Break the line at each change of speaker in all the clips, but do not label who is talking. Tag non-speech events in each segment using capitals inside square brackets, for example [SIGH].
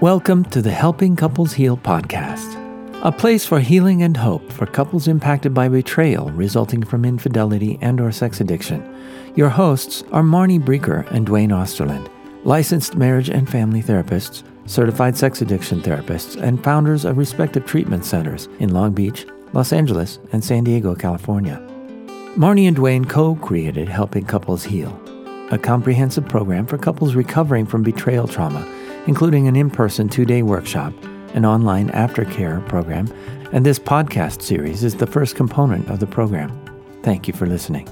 Welcome to the Helping Couples Heal podcast, a place for healing and hope for couples impacted by betrayal resulting from infidelity and or sex addiction. Your hosts are Marnie Breecker and Duane Osterlind, licensed marriage and family therapists, certified sex addiction therapists, and founders of respective treatment centers in Long Beach, Los Angeles, and San Diego, California. Marnie and Duane co-created Helping Couples Heal, a comprehensive program for couples recovering from betrayal trauma including an in person two day workshop, an online aftercare program, and this podcast series is the first component of the program. Thank you for listening.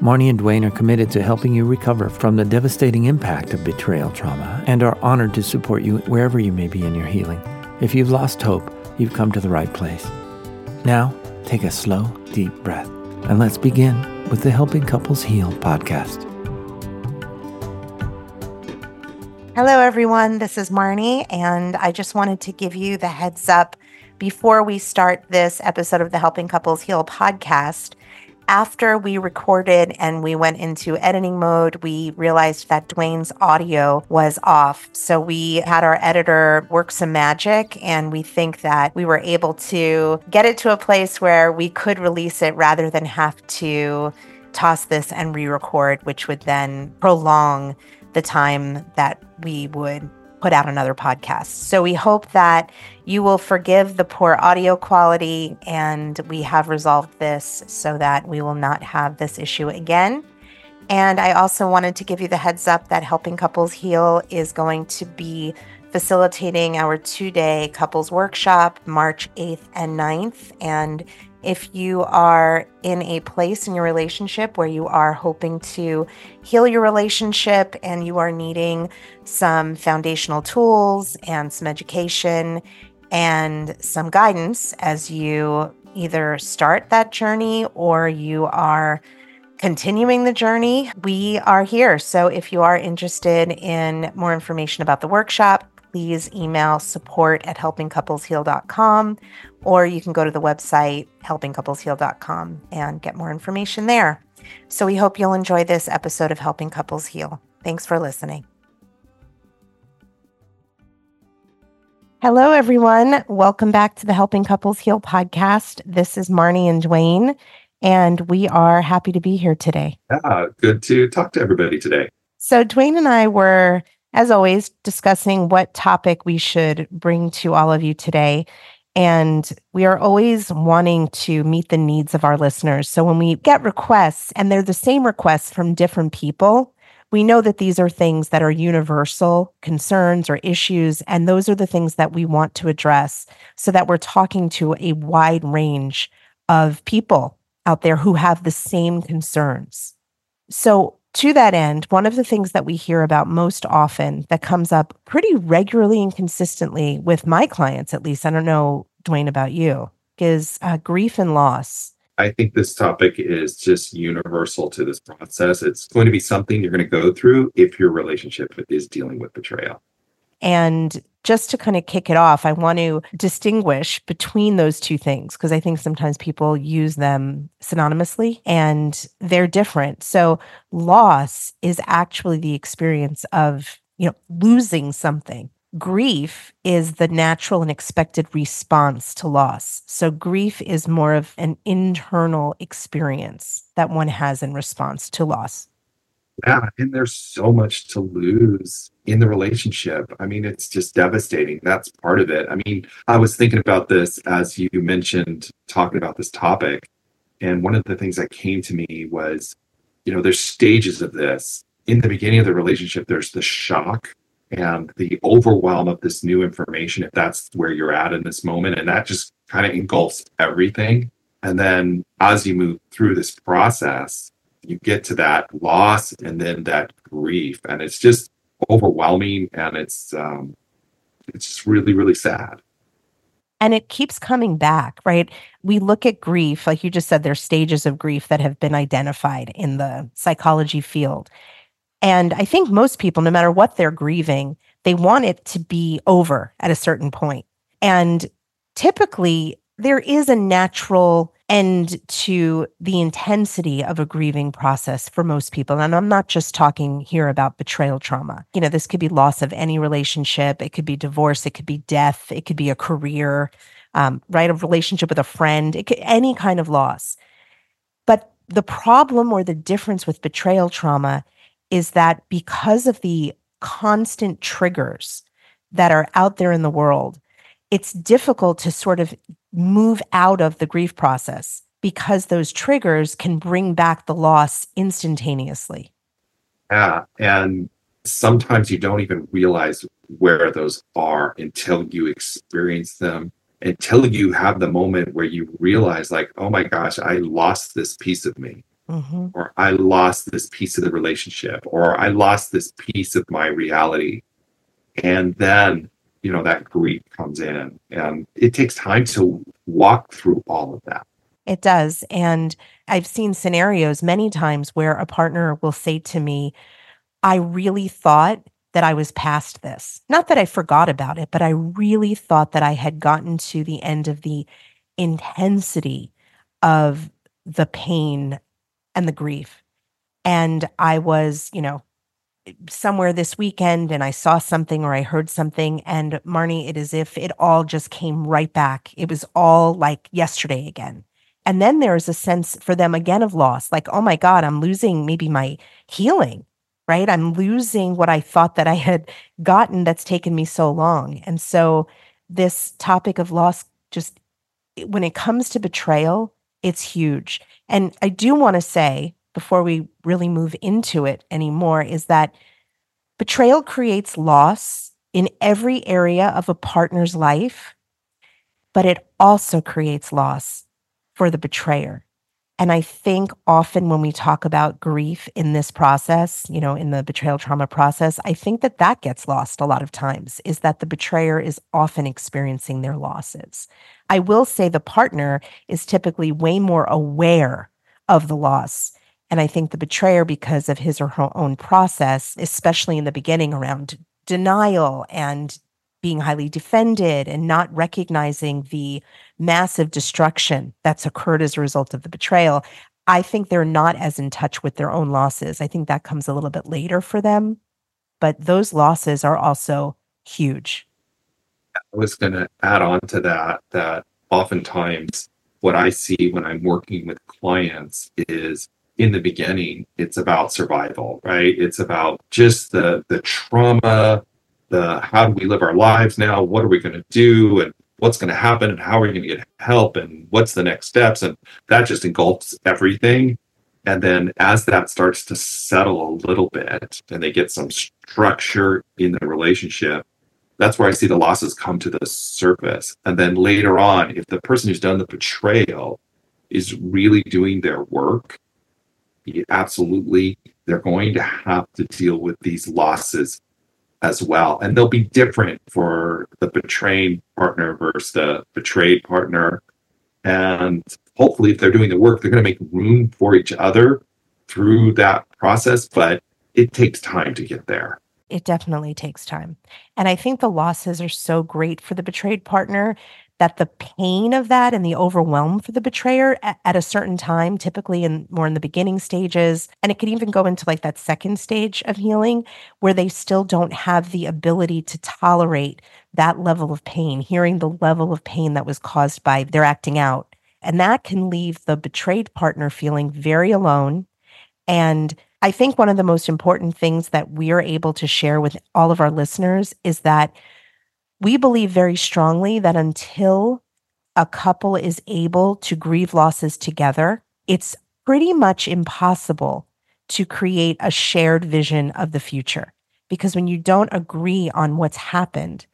Marnie and Duane are committed to helping you recover from the devastating impact of betrayal trauma and are honored to support you wherever you may be in your healing. If you've lost hope, you've come to the right place. Now, take a slow, deep breath, and let's begin with the Helping Couples Heal podcast.
Hello, everyone. This is Marnie, and I just wanted to give you the heads up before we start this episode of the Helping Couples Heal podcast. After we recorded and we went into editing mode, we realized that Duane's audio was off. So we had our editor work some magic, and we think that we were able to get it to a place where we could release it rather than have to toss this and re record, which would then prolong the time that we would put out another podcast. So we hope that you will forgive the poor audio quality and we have resolved this so that we will not have this issue again. And I also wanted to give you the heads up that Helping Couples Heal is going to be facilitating our two day couples workshop March 8th and 9th. And if you are in a place in your relationship where you are hoping to heal your relationship and you are needing some foundational tools and some education and some guidance as you either start that journey or you are continuing the journey, we are here. So if you are interested in more information about the workshop, please email support at helpingcouplesheal.com or you can go to the website helpingcouplesheal.com and get more information there. So we hope you'll enjoy this episode of Helping Couples Heal. Thanks for listening. Hello, everyone. Welcome back to the Helping Couples Heal podcast. This is Marnie and Duane, and we are happy to be here today.
Yeah, good to talk to everybody today.
So, Duane and I were as always, discussing what topic we should bring to all of you today. And we are always wanting to meet the needs of our listeners. So when we get requests and they're the same requests from different people, we know that these are things that are universal concerns or issues. And those are the things that we want to address so that we're talking to a wide range of people out there who have the same concerns. So to that end, one of the things that we hear about most often that comes up pretty regularly and consistently with my clients, at least, I don't know, Duane, about you, is uh, grief and loss.
I think this topic is just universal to this process. It's going to be something you're going to go through if your relationship is dealing with betrayal.
And just to kind of kick it off, I want to distinguish between those two things because I think sometimes people use them synonymously and they're different. So, loss is actually the experience of, you know, losing something. Grief is the natural and expected response to loss. So, grief is more of an internal experience that one has in response to loss.
Yeah, and there's so much to lose in the relationship. I mean, it's just devastating. That's part of it. I mean, I was thinking about this as you mentioned talking about this topic. And one of the things that came to me was, you know, there's stages of this. In the beginning of the relationship, there's the shock and the overwhelm of this new information, if that's where you're at in this moment. And that just kind of engulfs everything. And then as you move through this process, you get to that loss and then that grief. And it's just overwhelming and it's um it's just really really sad.
And it keeps coming back right? We look at grief like you just said there's stages of grief that have been identified in the psychology field. And i think most people no matter what they're grieving they want it to be over at a certain point. And typically there is a natural and to the intensity of a grieving process for most people. And I'm not just talking here about betrayal trauma. You know, this could be loss of any relationship, it could be divorce, it could be death, it could be a career, um, right? A relationship with a friend, it could, any kind of loss. But the problem or the difference with betrayal trauma is that because of the constant triggers that are out there in the world, it's difficult to sort of move out of the grief process because those triggers can bring back the loss instantaneously.
Yeah. And sometimes you don't even realize where those are until you experience them, until you have the moment where you realize, like, oh my gosh, I lost this piece of me. Mm-hmm. Or I lost this piece of the relationship, or I lost this piece of my reality. And then you know that grief comes in and it takes time to walk through all of that.
It does. And i've seen scenarios many times where a partner will say to me i really thought that i was past this. Not that i forgot about it but i really thought that i had gotten to the end of the intensity of the pain and the grief. And i was you know somewhere this weekend and I saw something or I heard something. And Marnie, it is if it all just came right back. It was all like yesterday again. And then there's a sense for them again of loss like, oh my God, I'm losing maybe my healing, right? I'm losing what I thought that I had gotten that's taken me so long. And so this topic of loss just when it comes to betrayal, it's huge. And I do want to say, before we really move into it anymore is that betrayal creates loss in every area of a partner's life, but it also creates loss for the betrayer. And I think often when we talk about grief in this process, you know, in the betrayal trauma process, I think that that gets lost a lot of times is that the betrayer is often experiencing their losses. I will say the partner is typically way more aware of the loss and I think the betrayer, because of his or her own process, especially in the beginning around denial and being highly defended and not recognizing the massive destruction that's occurred as a result of the betrayal, I think they're not as in touch with their own losses. I think that comes a little bit later for them. But those losses are also huge.
I was going to add on to that, that oftentimes what I see when I'm working with clients is in the beginning, it's about survival, right? It's about just the the trauma, the how do we live our lives now? What are we going to do? And what's going to happen? And how are we going to get help? And what's the next steps? And that just engulfs everything. And then as that starts to settle a little bit and they get some structure in the relationship, that's where I see the losses come to the surface. And then later on, if the person who's done the betrayal is really doing their work absolutely they're going to have to deal with these losses as well. And they'll be different for the betraying partner versus the betrayed partner. And hopefully, if they're doing the work, they're going to make room for each other through that process. But it takes time to get there.
It definitely takes time. And I think the losses are so great for the betrayed partner that the pain of that and the overwhelm for the betrayer at, at, a certain time, typically in more in the beginning stages, and it could even go into like that second stage of healing where they still don't have the ability to tolerate that level of pain, hearing the level of pain that was caused by their acting out. And that can leave the betrayed partner feeling very alone. And I think one of the most important things that we are able to share with all of our listeners is that we believe very strongly that until a couple is able to grieve losses together, it's pretty much impossible to create a shared vision of the future. Because when you don't agree on what's happened,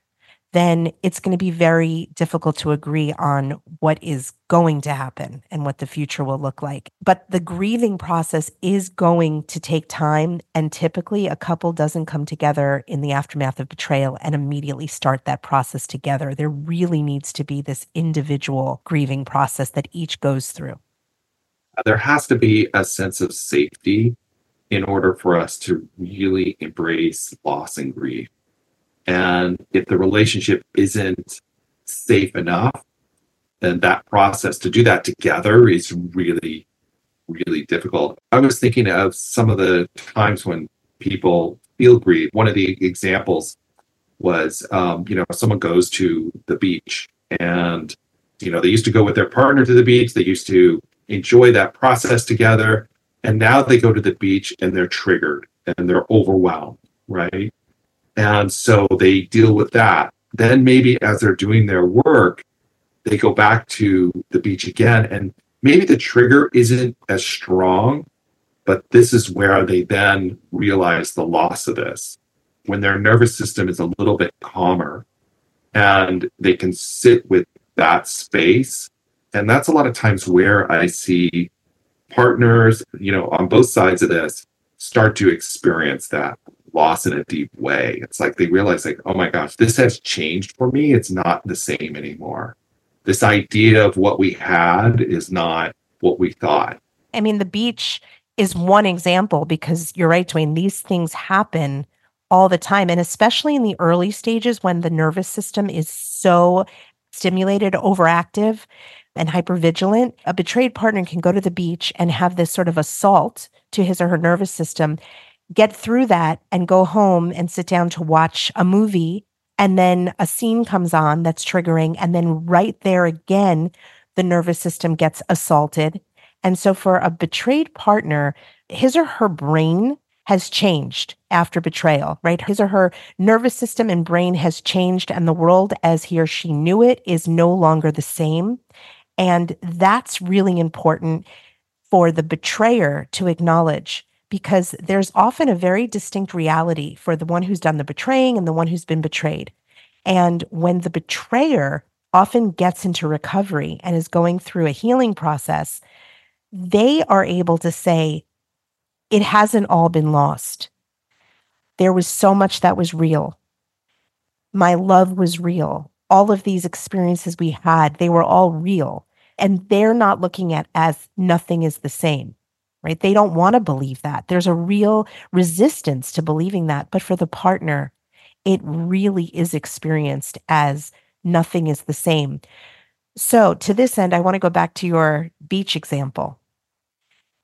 then it's going to be very difficult to agree on what is going to happen and what the future will look like. But the grieving process is going to take time. And typically, a couple doesn't come together in the aftermath of betrayal and immediately start that process together. There really needs to be this individual grieving process that each goes through.
There has to be a sense of safety in order for us to really embrace loss and grief and if the relationship isn't safe enough, then that process to do that together is really really difficult. I was thinking of some of the times when people feel grief one of the examples was um, you know someone goes to the beach and you know they used to go with their partner to the beach. They used to enjoy that process together. And now they go to the beach and they're triggered and they're overwhelmed right and so they deal with that. Then maybe as they're doing their work they go back to the beach again and maybe the trigger isn't as strong but this is where they then realize the loss of this when their nervous system is a little bit calmer and they can sit with that space. And that's a lot of times where i see partners you know on both sides of this start to experience that loss in a deep way. It's like they realize like oh my gosh this has changed for me. It's not the same anymore. This idea of what we had is not what we thought.
I mean the beach is one example because you're right Duane these things happen all the time and especially in the early stages when the nervous system is so stimulated overactive and hypervigilant, a betrayed partner can go to the beach and have this sort of assault to his or her nervous system, get through that and go home and sit down to watch a movie. And then a scene comes on that's triggering. And then right there again, the nervous system gets assaulted. And so for a betrayed partner, his or her brain has changed after betrayal, right? His or her nervous system and brain has changed, and the world as he or she knew it is no longer the same. And that's really important for the betrayer to acknowledge because there's often a very distinct reality for the one who's done the betraying and the one who's been betrayed. And when the betrayer often gets into recovery and is going through a healing process, they are able to say, it hasn't all been lost. There was so much that was real. My love was real. All of these experiences we had, they were all real and they're not looking at as nothing is the same right they don't want to believe that there's a real resistance to believing that but for the partner it really is experienced as nothing is the same so to this end i want to go back to your beach example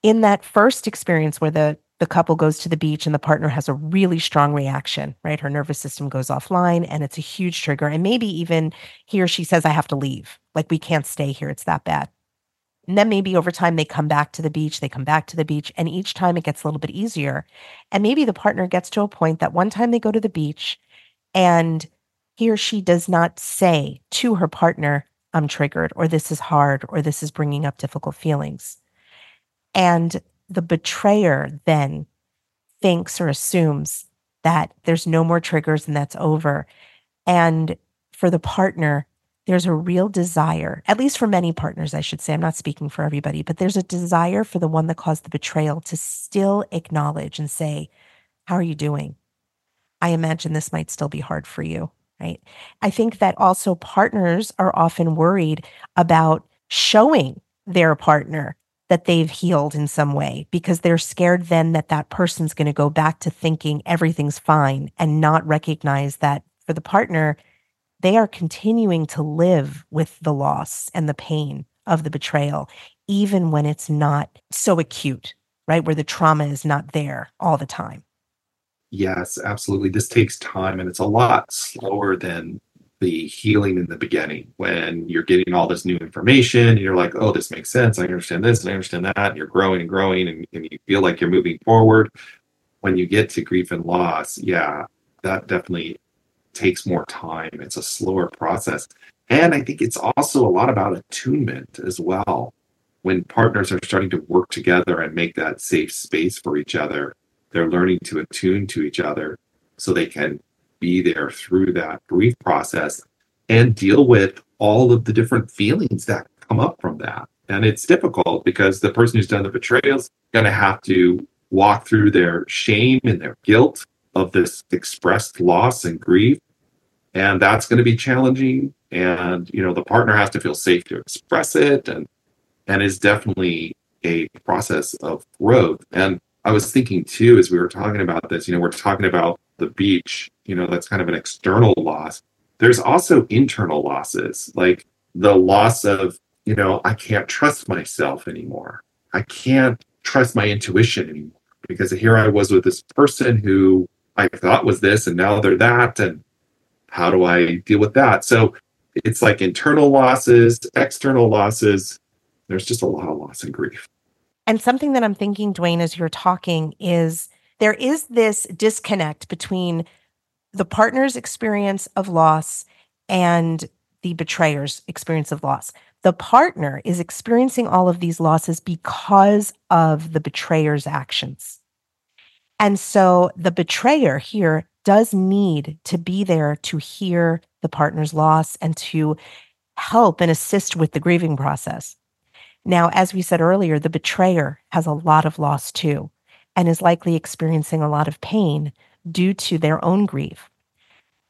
in that first experience where the the couple goes to the beach and the partner has a really strong reaction, right? Her nervous system goes offline and it's a huge trigger. And maybe even he or she says, I have to leave. Like, we can't stay here. It's that bad. And then maybe over time they come back to the beach, they come back to the beach, and each time it gets a little bit easier. And maybe the partner gets to a point that one time they go to the beach and he or she does not say to her partner, I'm triggered, or this is hard, or this is bringing up difficult feelings. And the betrayer then thinks or assumes that there's no more triggers and that's over. And for the partner, there's a real desire, at least for many partners, I should say. I'm not speaking for everybody, but there's a desire for the one that caused the betrayal to still acknowledge and say, How are you doing? I imagine this might still be hard for you, right? I think that also partners are often worried about showing their partner that they've healed in some way because they're scared then that that person's going to go back to thinking everything's fine and not recognize that for the partner, they are continuing to live with the loss and the pain of the betrayal, even when it's not so acute, right? Where the trauma is not there all the time.
Yes, absolutely. This takes time and it's a lot slower than the healing in the beginning when you're getting all this new information you're like, oh, this makes sense. I understand this and I understand that. And you're growing and growing and, and you feel like you're moving forward. When you get to grief and loss, yeah, that definitely takes more time. It's a slower process. And I think it's also a lot about attunement as well. When partners are starting to work together and make that safe space for each other, they're learning to attune to each other so they can be there through that grief process and deal with all of the different feelings that come up from that. And it's difficult because the person who's done the betrayal is going to have to walk through their shame and their guilt of this expressed loss and grief. And that's going to be challenging. And, you know, the partner has to feel safe to express it and, and is definitely a process of growth. And I was thinking too, as we were talking about this, you know, we're talking about the beach, you know, that's kind of an external loss. There's also internal losses. Like the loss of, you know, I can't trust myself anymore. I can't trust my intuition anymore because here I was with this person who I thought was this and now they're that. And how do I deal with that? So it's like internal losses, external losses. There's just a lot of loss and grief.
And something that I'm thinking, Duane, as you're talking, is there is this disconnect between the partner's experience of loss and the betrayer's experience of loss. The partner is experiencing all of these losses because of the betrayer's actions. And so the betrayer here does need to be there to hear the partner's loss and to help and assist with the grieving process. Now, as we said earlier, the betrayer has a lot of loss too and is likely experiencing a lot of pain due to their own grief.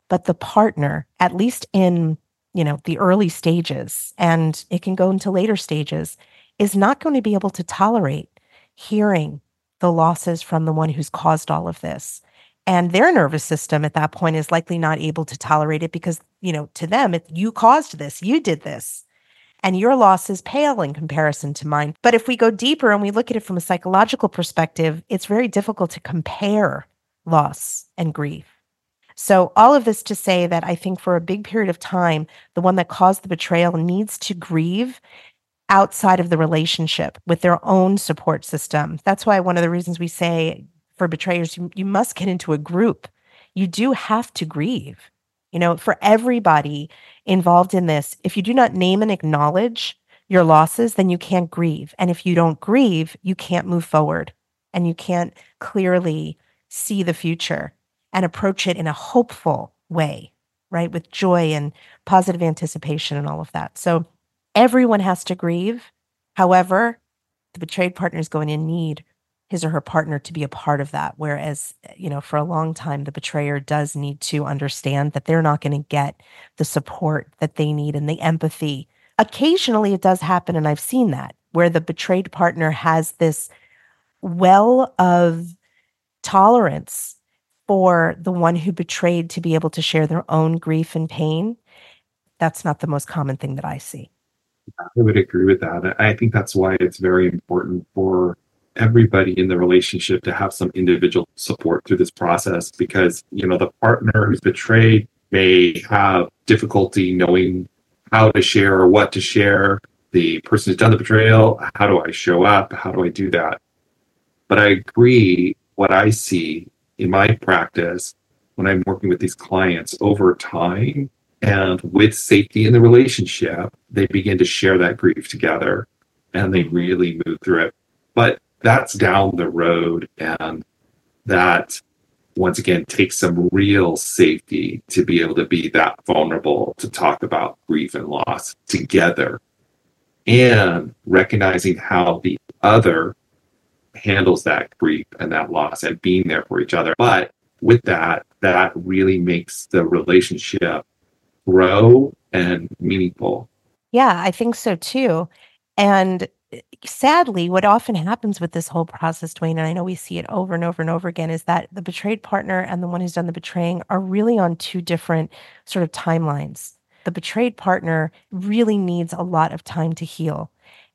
But the partner, at least in you know the early stages and it can go into later stages is not going to be able to tolerate hearing the losses from the one who's caused all of this. And their nervous system at that point is likely not able to tolerate it because you know to them it, you caused this. You did this. And your loss is pale in comparison to mine. But if we go deeper and we look at it from a psychological perspective it's very difficult to compare loss and grief. So, all of this to say that I think for a big period of time, the one that caused the betrayal needs to grieve outside of the relationship with their own support system. That's why one of the reasons we say for betrayers, you, you must get into a group. You do have to grieve. You know, for everybody involved in this, if you do not name and acknowledge your losses, then you can't grieve. And if you don't grieve, you can't move forward and you can't clearly see the future and approach it in a hopeful way, right? With joy and positive anticipation and all of that. So everyone has to grieve. However, the betrayed partner is going to need his or her partner to be a part of that. Whereas, you know, for a long time, the betrayer does need to understand that they're not going to get the support that they need and the empathy. Occasionally, it does happen, and I've seen that where the betrayed partner has this well of tolerance for the one who betrayed to be able to share their own grief and pain, that's not the most common thing that I see.
I would agree with that. I think that's why it's very important for everybody in the relationship to have some individual support through this process because, you know, the partner who's betrayed may have difficulty knowing how to share or what to share. The person who's done the betrayal, how do I show up? How do I do that? But I agree, what I see in my practice when I'm working with these clients over time and with safety in the relationship, they begin to share that grief together and they mm-hmm. really move through it. But that's down the road and that once again takes some real safety to be able to be that vulnerable to talk about grief and loss together and recognizing how the other handles that grief and that loss and being there for each other. But with that, that really makes the relationship grow and meaningful.
Yeah, I think so too. And sadly, what often happens with this whole process, Duane, and I know we see it over and over and over again, is that the betrayed partner and the one who's done the betraying are really on two different sort of timelines. The betrayed partner really needs a lot of time to heal.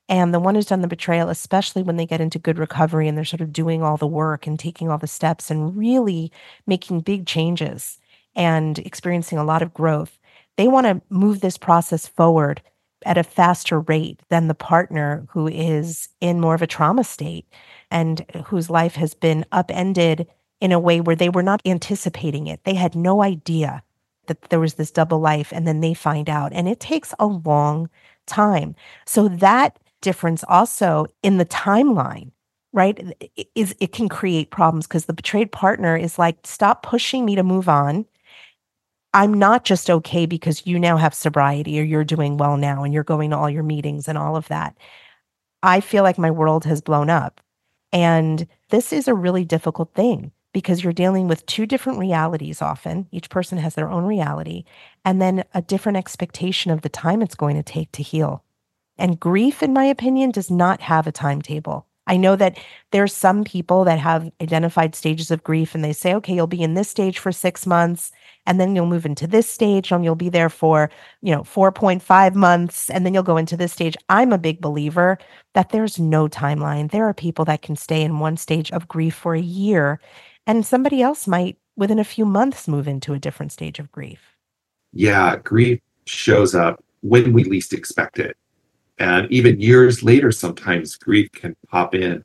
And the one who's done the betrayal, especially when they get into good recovery and they're sort of doing all the work and taking all the steps and really making big changes and experiencing a lot of growth, they want to move this process forward at a faster rate than the partner who is in more of a trauma state and whose life has been upended in a way where they were not anticipating it. They had no idea that there was this double life and then they find out and it takes a long time. So that difference also in the timeline right is it can create problems because the betrayed partner is like stop pushing me to move on i'm not just okay because you now have sobriety or you're doing well now and you're going to all your meetings and all of that. I feel like my world has blown up. And this is a really difficult thing because you're dealing with two different realities often. Each person has their own reality and then a different expectation of the time it's going to take to heal. And grief, in my opinion, does not have a timetable. I know that there's some people that have identified stages of grief and they say, okay, you'll be in this stage for six months and then you'll move into this stage and you'll be there for, you know, 4.5 months and then you'll go into this stage. I'm a big believer that there's no timeline. There are people that can stay in one stage of grief for a year and somebody else might within a few months move into a different stage of grief.
Yeah, grief shows up when we least expect it. And even years later, sometimes grief can pop in.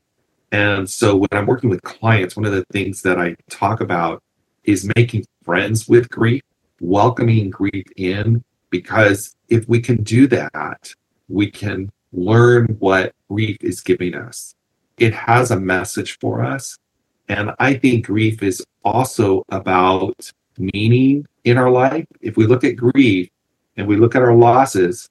And so when I'm working with clients, one of the things that I talk about is making friends with grief, welcoming grief in, because if we can do that, we can learn what grief is giving us. It has a message for us. And I think grief is also about meaning in our life. If we look at grief and we look at our losses,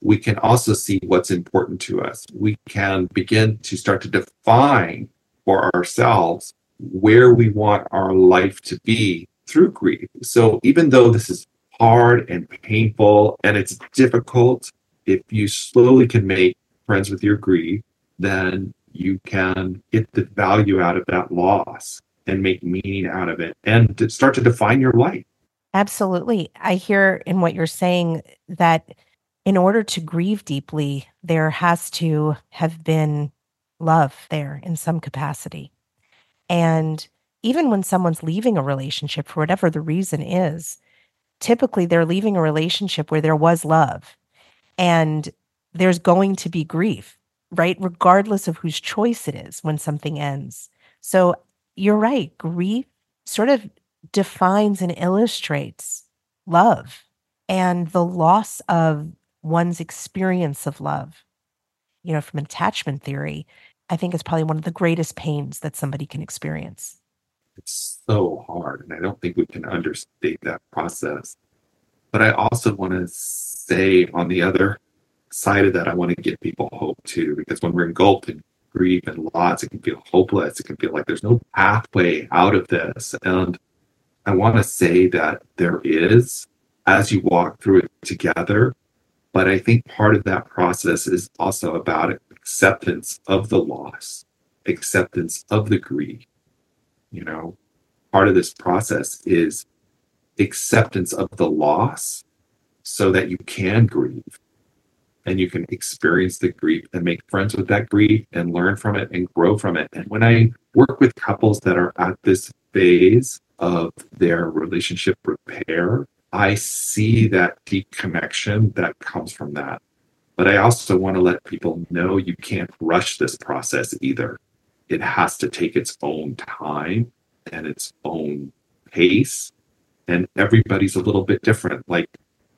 we can also see what's important to us. We can begin to start to define for ourselves where we want our life to be through grief. So even though this is hard and painful and it's difficult, if you slowly can make friends with your grief, then you can get the value out of that loss and make meaning out of it and start to define your life.
Absolutely. I hear in what you're saying that in order to grieve deeply, there has to have been love there in some capacity. And even when someone's leaving a relationship for whatever the reason is, typically they're leaving a relationship where there was love and there's going to be grief, right? Regardless of whose choice it is when something ends. So you're right. Grief sort of defines and illustrates love and the loss of one's experience of love. You know, from attachment theory, I think is probably one of the greatest pains that somebody can experience.
It's so hard. And I don't think we can understate that process. But I also want to say on the other side of that, I want to give people hope too, because when we're engulfed in grief and loss, it can feel hopeless. It can feel like there's no pathway out of this. And I want to say that there is as you walk through it together. But I think part of that process is also about acceptance of the loss, acceptance of the grief. You know, part of this process is acceptance of the loss so that you can grieve and you can experience the grief and make friends with that grief and learn from it and grow from it. And when I work with couples that are at this phase of their relationship repair, I see that deep connection that comes from that. But I also want to let people know you can't rush this process either. It has to take its own time and its own pace. And everybody's a little bit different. Like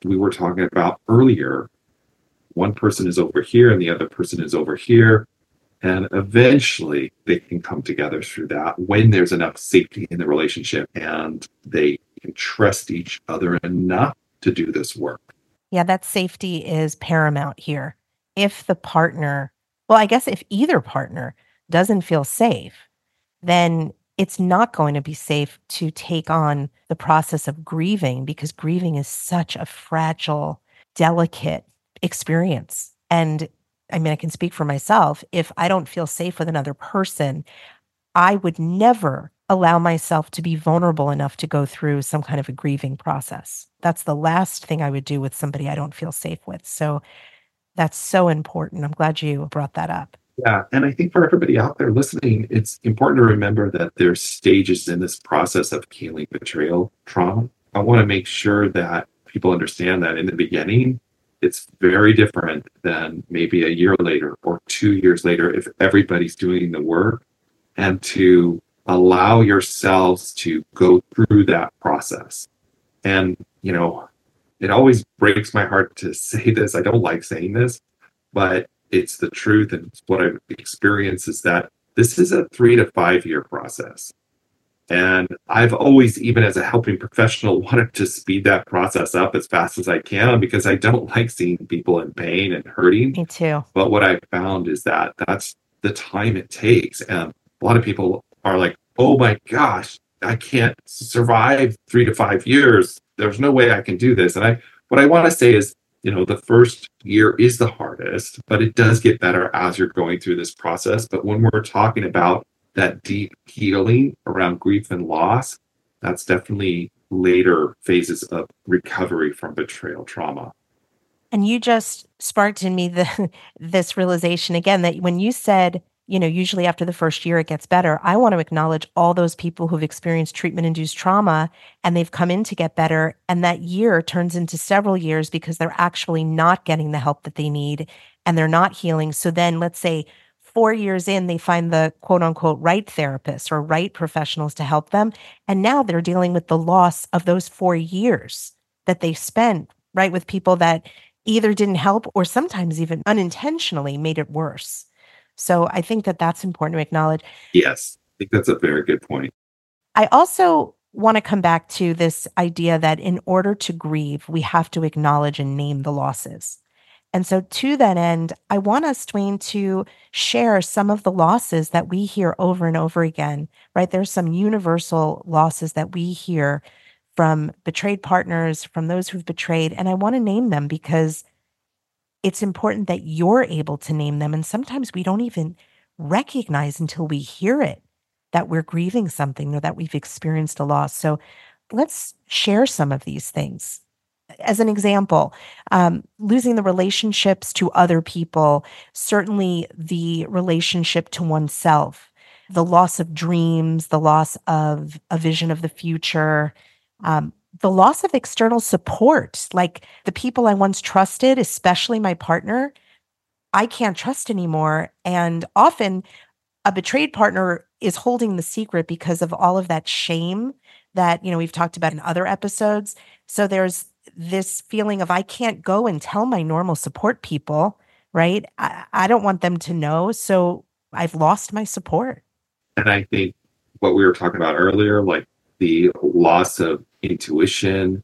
we were talking about earlier, one person is over here and the other person is over here. And eventually they can come together through that when there's enough safety in the relationship and they can trust each other enough to do this work.
Yeah, that safety is paramount here. If the partner, well, I guess if either partner doesn't feel safe, then it's not going to be safe to take on the process of grieving because grieving is such a fragile, delicate experience. And I mean, I can speak for myself. If I don't feel safe with another person, I would never allow myself to be vulnerable enough to go through some kind of a grieving process. That's the last thing I would do with somebody I don't feel safe with. So that's so important. I'm glad you brought that up.
Yeah. And I think for everybody out there listening, it's important to remember that there's stages in this process of healing betrayal trauma. I want to make sure that people understand that in the beginning, it's very different than maybe a year later or two years later if everybody's doing the work and to allow yourselves to go through that process. And, you know, it always breaks my heart to [LAUGHS] say this. I don't like saying this, but it's the truth. And what I've experienced is that this is a three to five year process. And I've always, even as a helping professional, [LAUGHS] wanted to speed that process up as fast as I can because I don't like seeing people in pain and hurting.
Me too.
But what I found is that that's the time it takes. And a lot of people are like, oh my gosh, I can't survive three to five years. There's no way I can do this. And I, what I want to say is you know, the first year is the hardest, but it does get better as you're going through this process. But when we're talking about that deep healing around grief and loss, that's definitely later phases of recovery from betrayal trauma.
And you just sparked in me the [LAUGHS] this realization again that when you said, you know, usually after the first year it gets better, I want to acknowledge all those people who've experienced treatment induced trauma and they've come in to get better and that year turns into several years because they're actually not getting the help that they need and they're not healing. So then let's say four years in, they find the quote unquote right therapists or right professionals to help them. And now they're dealing with the loss of those four years that they spent, right, with people that either didn't help or sometimes even unintentionally made it worse. So I think that that's important to acknowledge.
Yes, I think that's a very good point.
I also want to come back to this idea that in order to grieve, we have to acknowledge and name the losses. And so, to that end, I want us, Duane, to share some of the losses that we hear over and over again, right? There's some universal losses that we hear from betrayed partners, from those who've betrayed. And I want to name them because it's important that you're able to name them. And sometimes we don't even recognize until we hear it that we're grieving something or that we've experienced a loss. So, let's share some of these things as an example, um, losing the relationships to other people, certainly the relationship to oneself, the loss of dreams, the loss of a vision of the future, um, the loss of external support, like the people I once trusted, especially my partner, I can't trust anymore. And often a betrayed partner is holding the secret because of all of that shame that, you know, we've talked about in other episodes. So there's this feeling of I can't go and tell my normal support people, right? I, I don't want them to know. So I've lost my support.
And I think what we were talking about earlier, like the loss of intuition,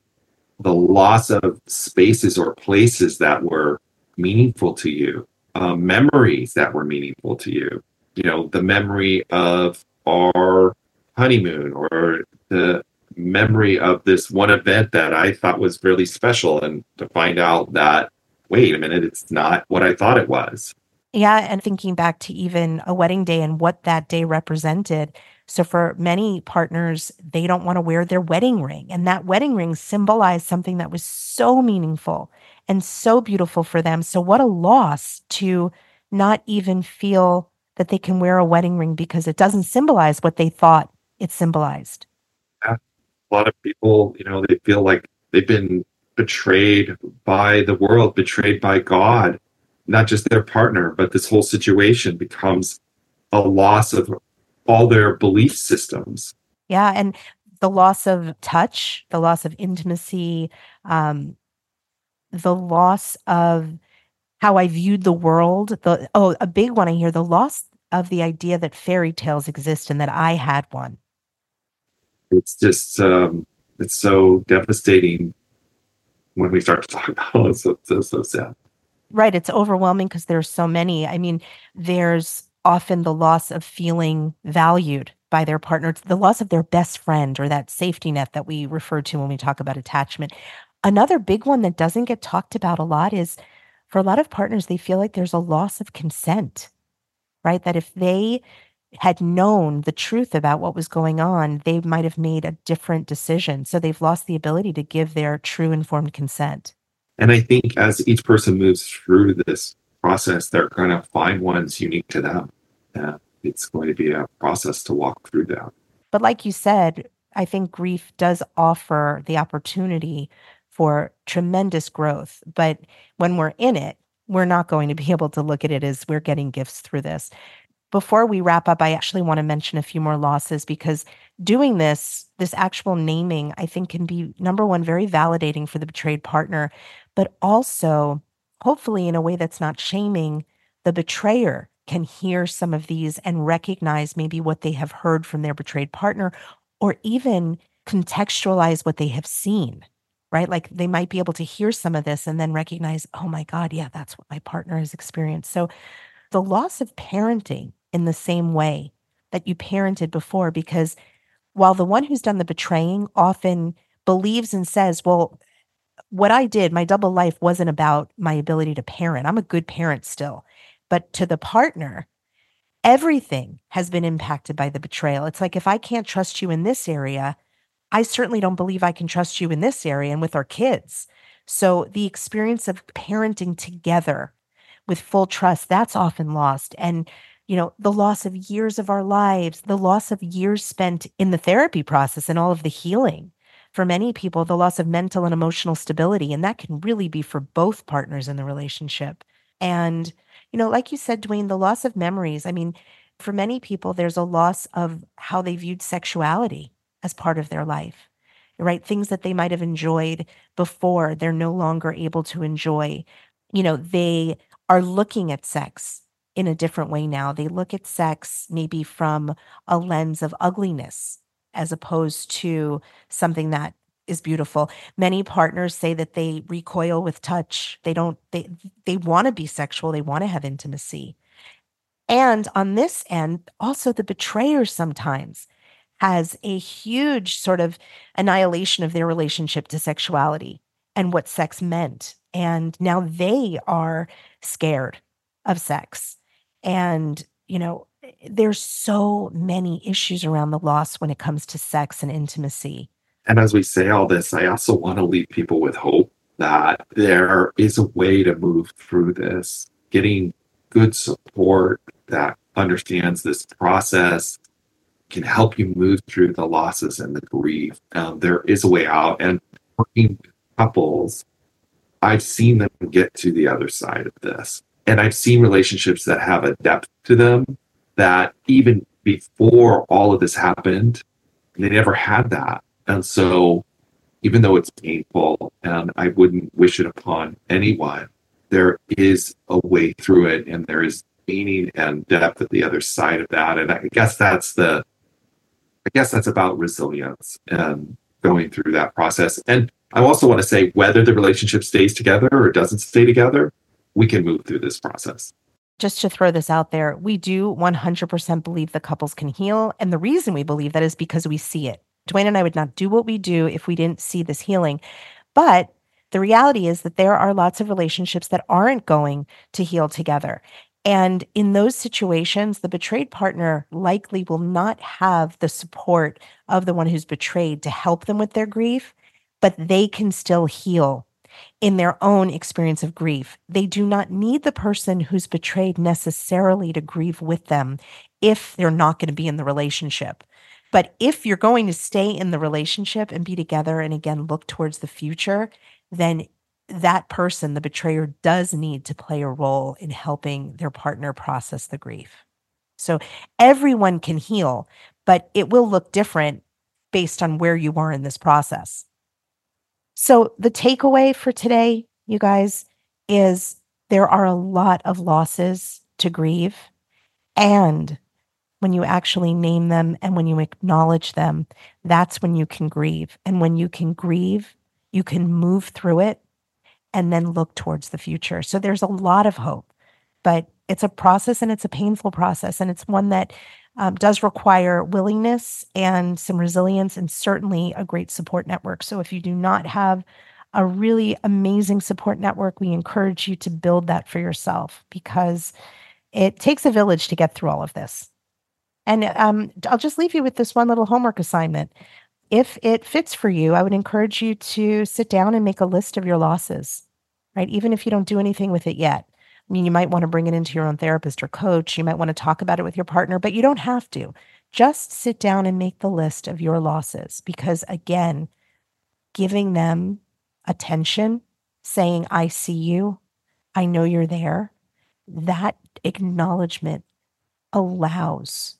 the loss of spaces or places that were meaningful to you, um, memories that were meaningful to you. You know, the memory of our honeymoon or the memory of this one event that I thought was really special and to find out that, wait a minute, it's not what I thought it was.
Yeah. And thinking back to even a wedding day and what that day represented. So for many partners, they don't want to wear their wedding ring. And that wedding ring symbolized something that was so meaningful and so beautiful for them. So what a loss to not even feel that they can wear a wedding ring because it doesn't symbolize what they thought it symbolized
a lot of people, you know, they feel like they've been betrayed by the world, betrayed by God, not just their partner, but this whole situation becomes a loss of all their belief systems.
Yeah. And the loss of touch, the loss of intimacy, um, the loss of how I viewed the world. The oh, a big one I hear the loss of the idea that fairy tales exist and that I had one
it's just um, it's so devastating when we start to talk [LAUGHS] about it. It's so, so, so sad.
Right. It's overwhelming because there's so many. I mean, there's often the loss of feeling valued by their partner, the loss of their best friend or that safety net that we refer to when we talk about attachment. Another big one that doesn't get talked about a lot is for a lot of partners, they feel like there's a loss of consent, right? That if they had known the truth about what was going on, they might have made a different decision. So they've lost the ability to give their true informed consent.
And I think as each person moves through this process, they're going to find ones unique to them. It's going to be a process to walk through that.
But like you said, I think grief does offer the opportunity for tremendous growth. But when we're in it, we're not going to be [LAUGHS] able to look at it as we're getting gifts through this before we wrap up, I actually want to mention a few more losses because doing this, this actual naming, I think can be number one, very validating for the betrayed partner, but also hopefully in a way that's not shaming, the betrayer can hear some of these and recognize maybe what they have heard from their betrayed partner or even contextualize what they have seen right? Like they might be able to hear some of this and then recognize, oh my God, yeah, that's what my partner has experienced. So the loss of parenting in the same way that you parented before because while the one who's done the betraying often believes and says, well, what I did, my double life wasn't about my ability to parent. I'm a good parent still. But to the partner, everything has been impacted by the betrayal. It's like if I can't trust you in this area, I certainly don't believe I can trust you in this area and with our kids. So the experience of parenting together with full trust, that's often lost. And you know, the loss of years of our lives, the loss of years spent in the therapy process and all of the healing. For many people, the loss of mental and emotional stability. And that can really be for both partners in the relationship. And, you know, like you said, Duane, the loss of memories. I mean, for many people, there's a loss of how they viewed sexuality as part of their life, right? Things that they might have enjoyed before, they're no longer able to enjoy. You know, they are looking at sex in a different way now. They look at sex maybe from a lens of ugliness as opposed to something that is beautiful. Many partners say that they recoil with touch. They don't they they want to be sexual, they want to have intimacy. And on this end, also the betrayer sometimes has a huge sort of annihilation of their relationship to sexuality and what sex meant. And now they are scared of sex and, you know, there's so many issues around the loss when it comes to sex and intimacy.
And as we say all this, I also want to leave people with hope that there is a way to move through this, getting good support that understands this process can help you move through the losses and the grief. Um, there is a way out. And working couples, I've seen them get to the other side of this. And I've seen relationships that have a depth to them that even before all of this happened, they never had that. And so, even though it's painful and I wouldn't wish it upon anyone, there is a way through it and there is meaning and depth at the other side of that. And I guess that's the, I guess that's about resilience and going through that process. And I also want to say whether the relationship stays together or doesn't stay together, we can move through this process.
Just to throw this out there, we do 100% believe the couples can heal. And the reason we believe that is because we see it. Duane and I would not do what we do if we didn't see this healing. But the reality is that there are lots of relationships that aren't going to heal together. And in those situations, the betrayed partner likely will not have the support of the one who's betrayed to help them with their grief, but they can still heal in their own experience of grief. They do not need the person who's betrayed necessarily to grieve with them if they're not going to be in the relationship. But if you're going to stay in the relationship and be together and again look towards the future, then that person, the betrayer, does need to play a role in helping their partner process the grief. So everyone can heal, but it will look different based on where you are in this process. So, the takeaway for today, you guys, is there are a lot of losses to grieve. And when you actually name them and when you acknowledge them, that's when you can grieve. And when you can grieve, you can move through it and then look towards the future. So, there's a lot of hope, but it's a process and it's a painful process. And it's one that um, does require willingness and some resilience and certainly a great support network. So if you do not have a really amazing support network, we encourage you to build that for yourself because it takes a village to get through all of this. And um, I'll just leave you with this one little homework assignment. If it fits for you, I would encourage you to sit down and make a list of your losses, right? Even if you don't do anything with it yet. I mean, you might want to bring it into your own therapist or coach. You might want to talk about it with your partner, but you don't have to. Just sit down and make the list of your losses because, again, giving them attention, saying, I see you, I know you're there, that acknowledgement allows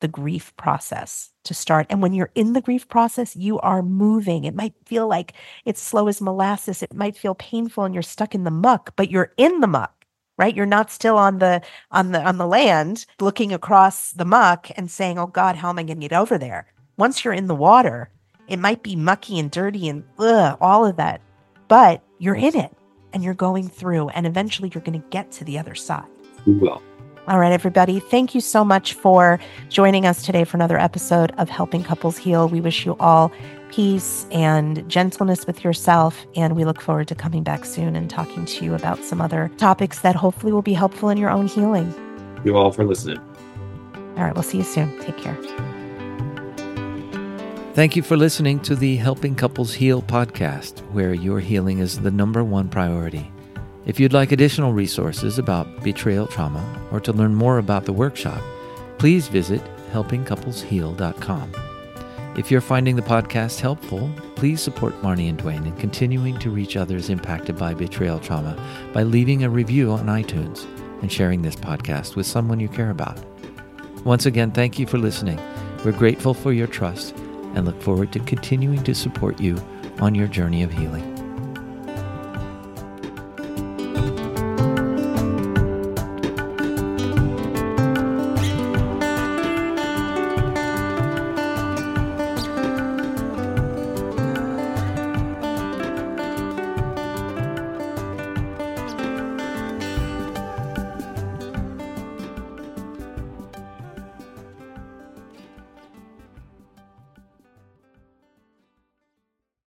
the grief process to start. And when you're in the grief process, you are moving. It might feel like it's slow as molasses. It might feel painful and you're stuck in the muck, but you're in the muck right you're not still on the on the on the land looking across the muck and saying oh god how am i going to get over there once you're in the water it might be mucky and dirty and ugh, all of that but you're in it and you're going through and eventually you're going to get to the other side
we will
All right, everybody. Thank you so much for joining us today for another episode of Helping Couples Heal. We wish you all peace and gentleness with yourself. And we look forward to coming back soon and talking to you about some other topics that hopefully will be helpful in your own healing.
Thank you all for listening.
All right, we'll see you soon. Take care.
Thank you for listening to the Helping Couples Heal podcast, where your healing is the number one priority. If you'd like additional resources about betrayal trauma or to learn more about the workshop, please visit helpingcouplesheal.com. If you're finding the podcast helpful, please support Marnie and Duane in continuing to reach others impacted by betrayal trauma by leaving a review on iTunes and sharing this podcast with someone you care about. Once again, thank you for listening. We're grateful for your trust and look forward to continuing to support you on your journey of healing.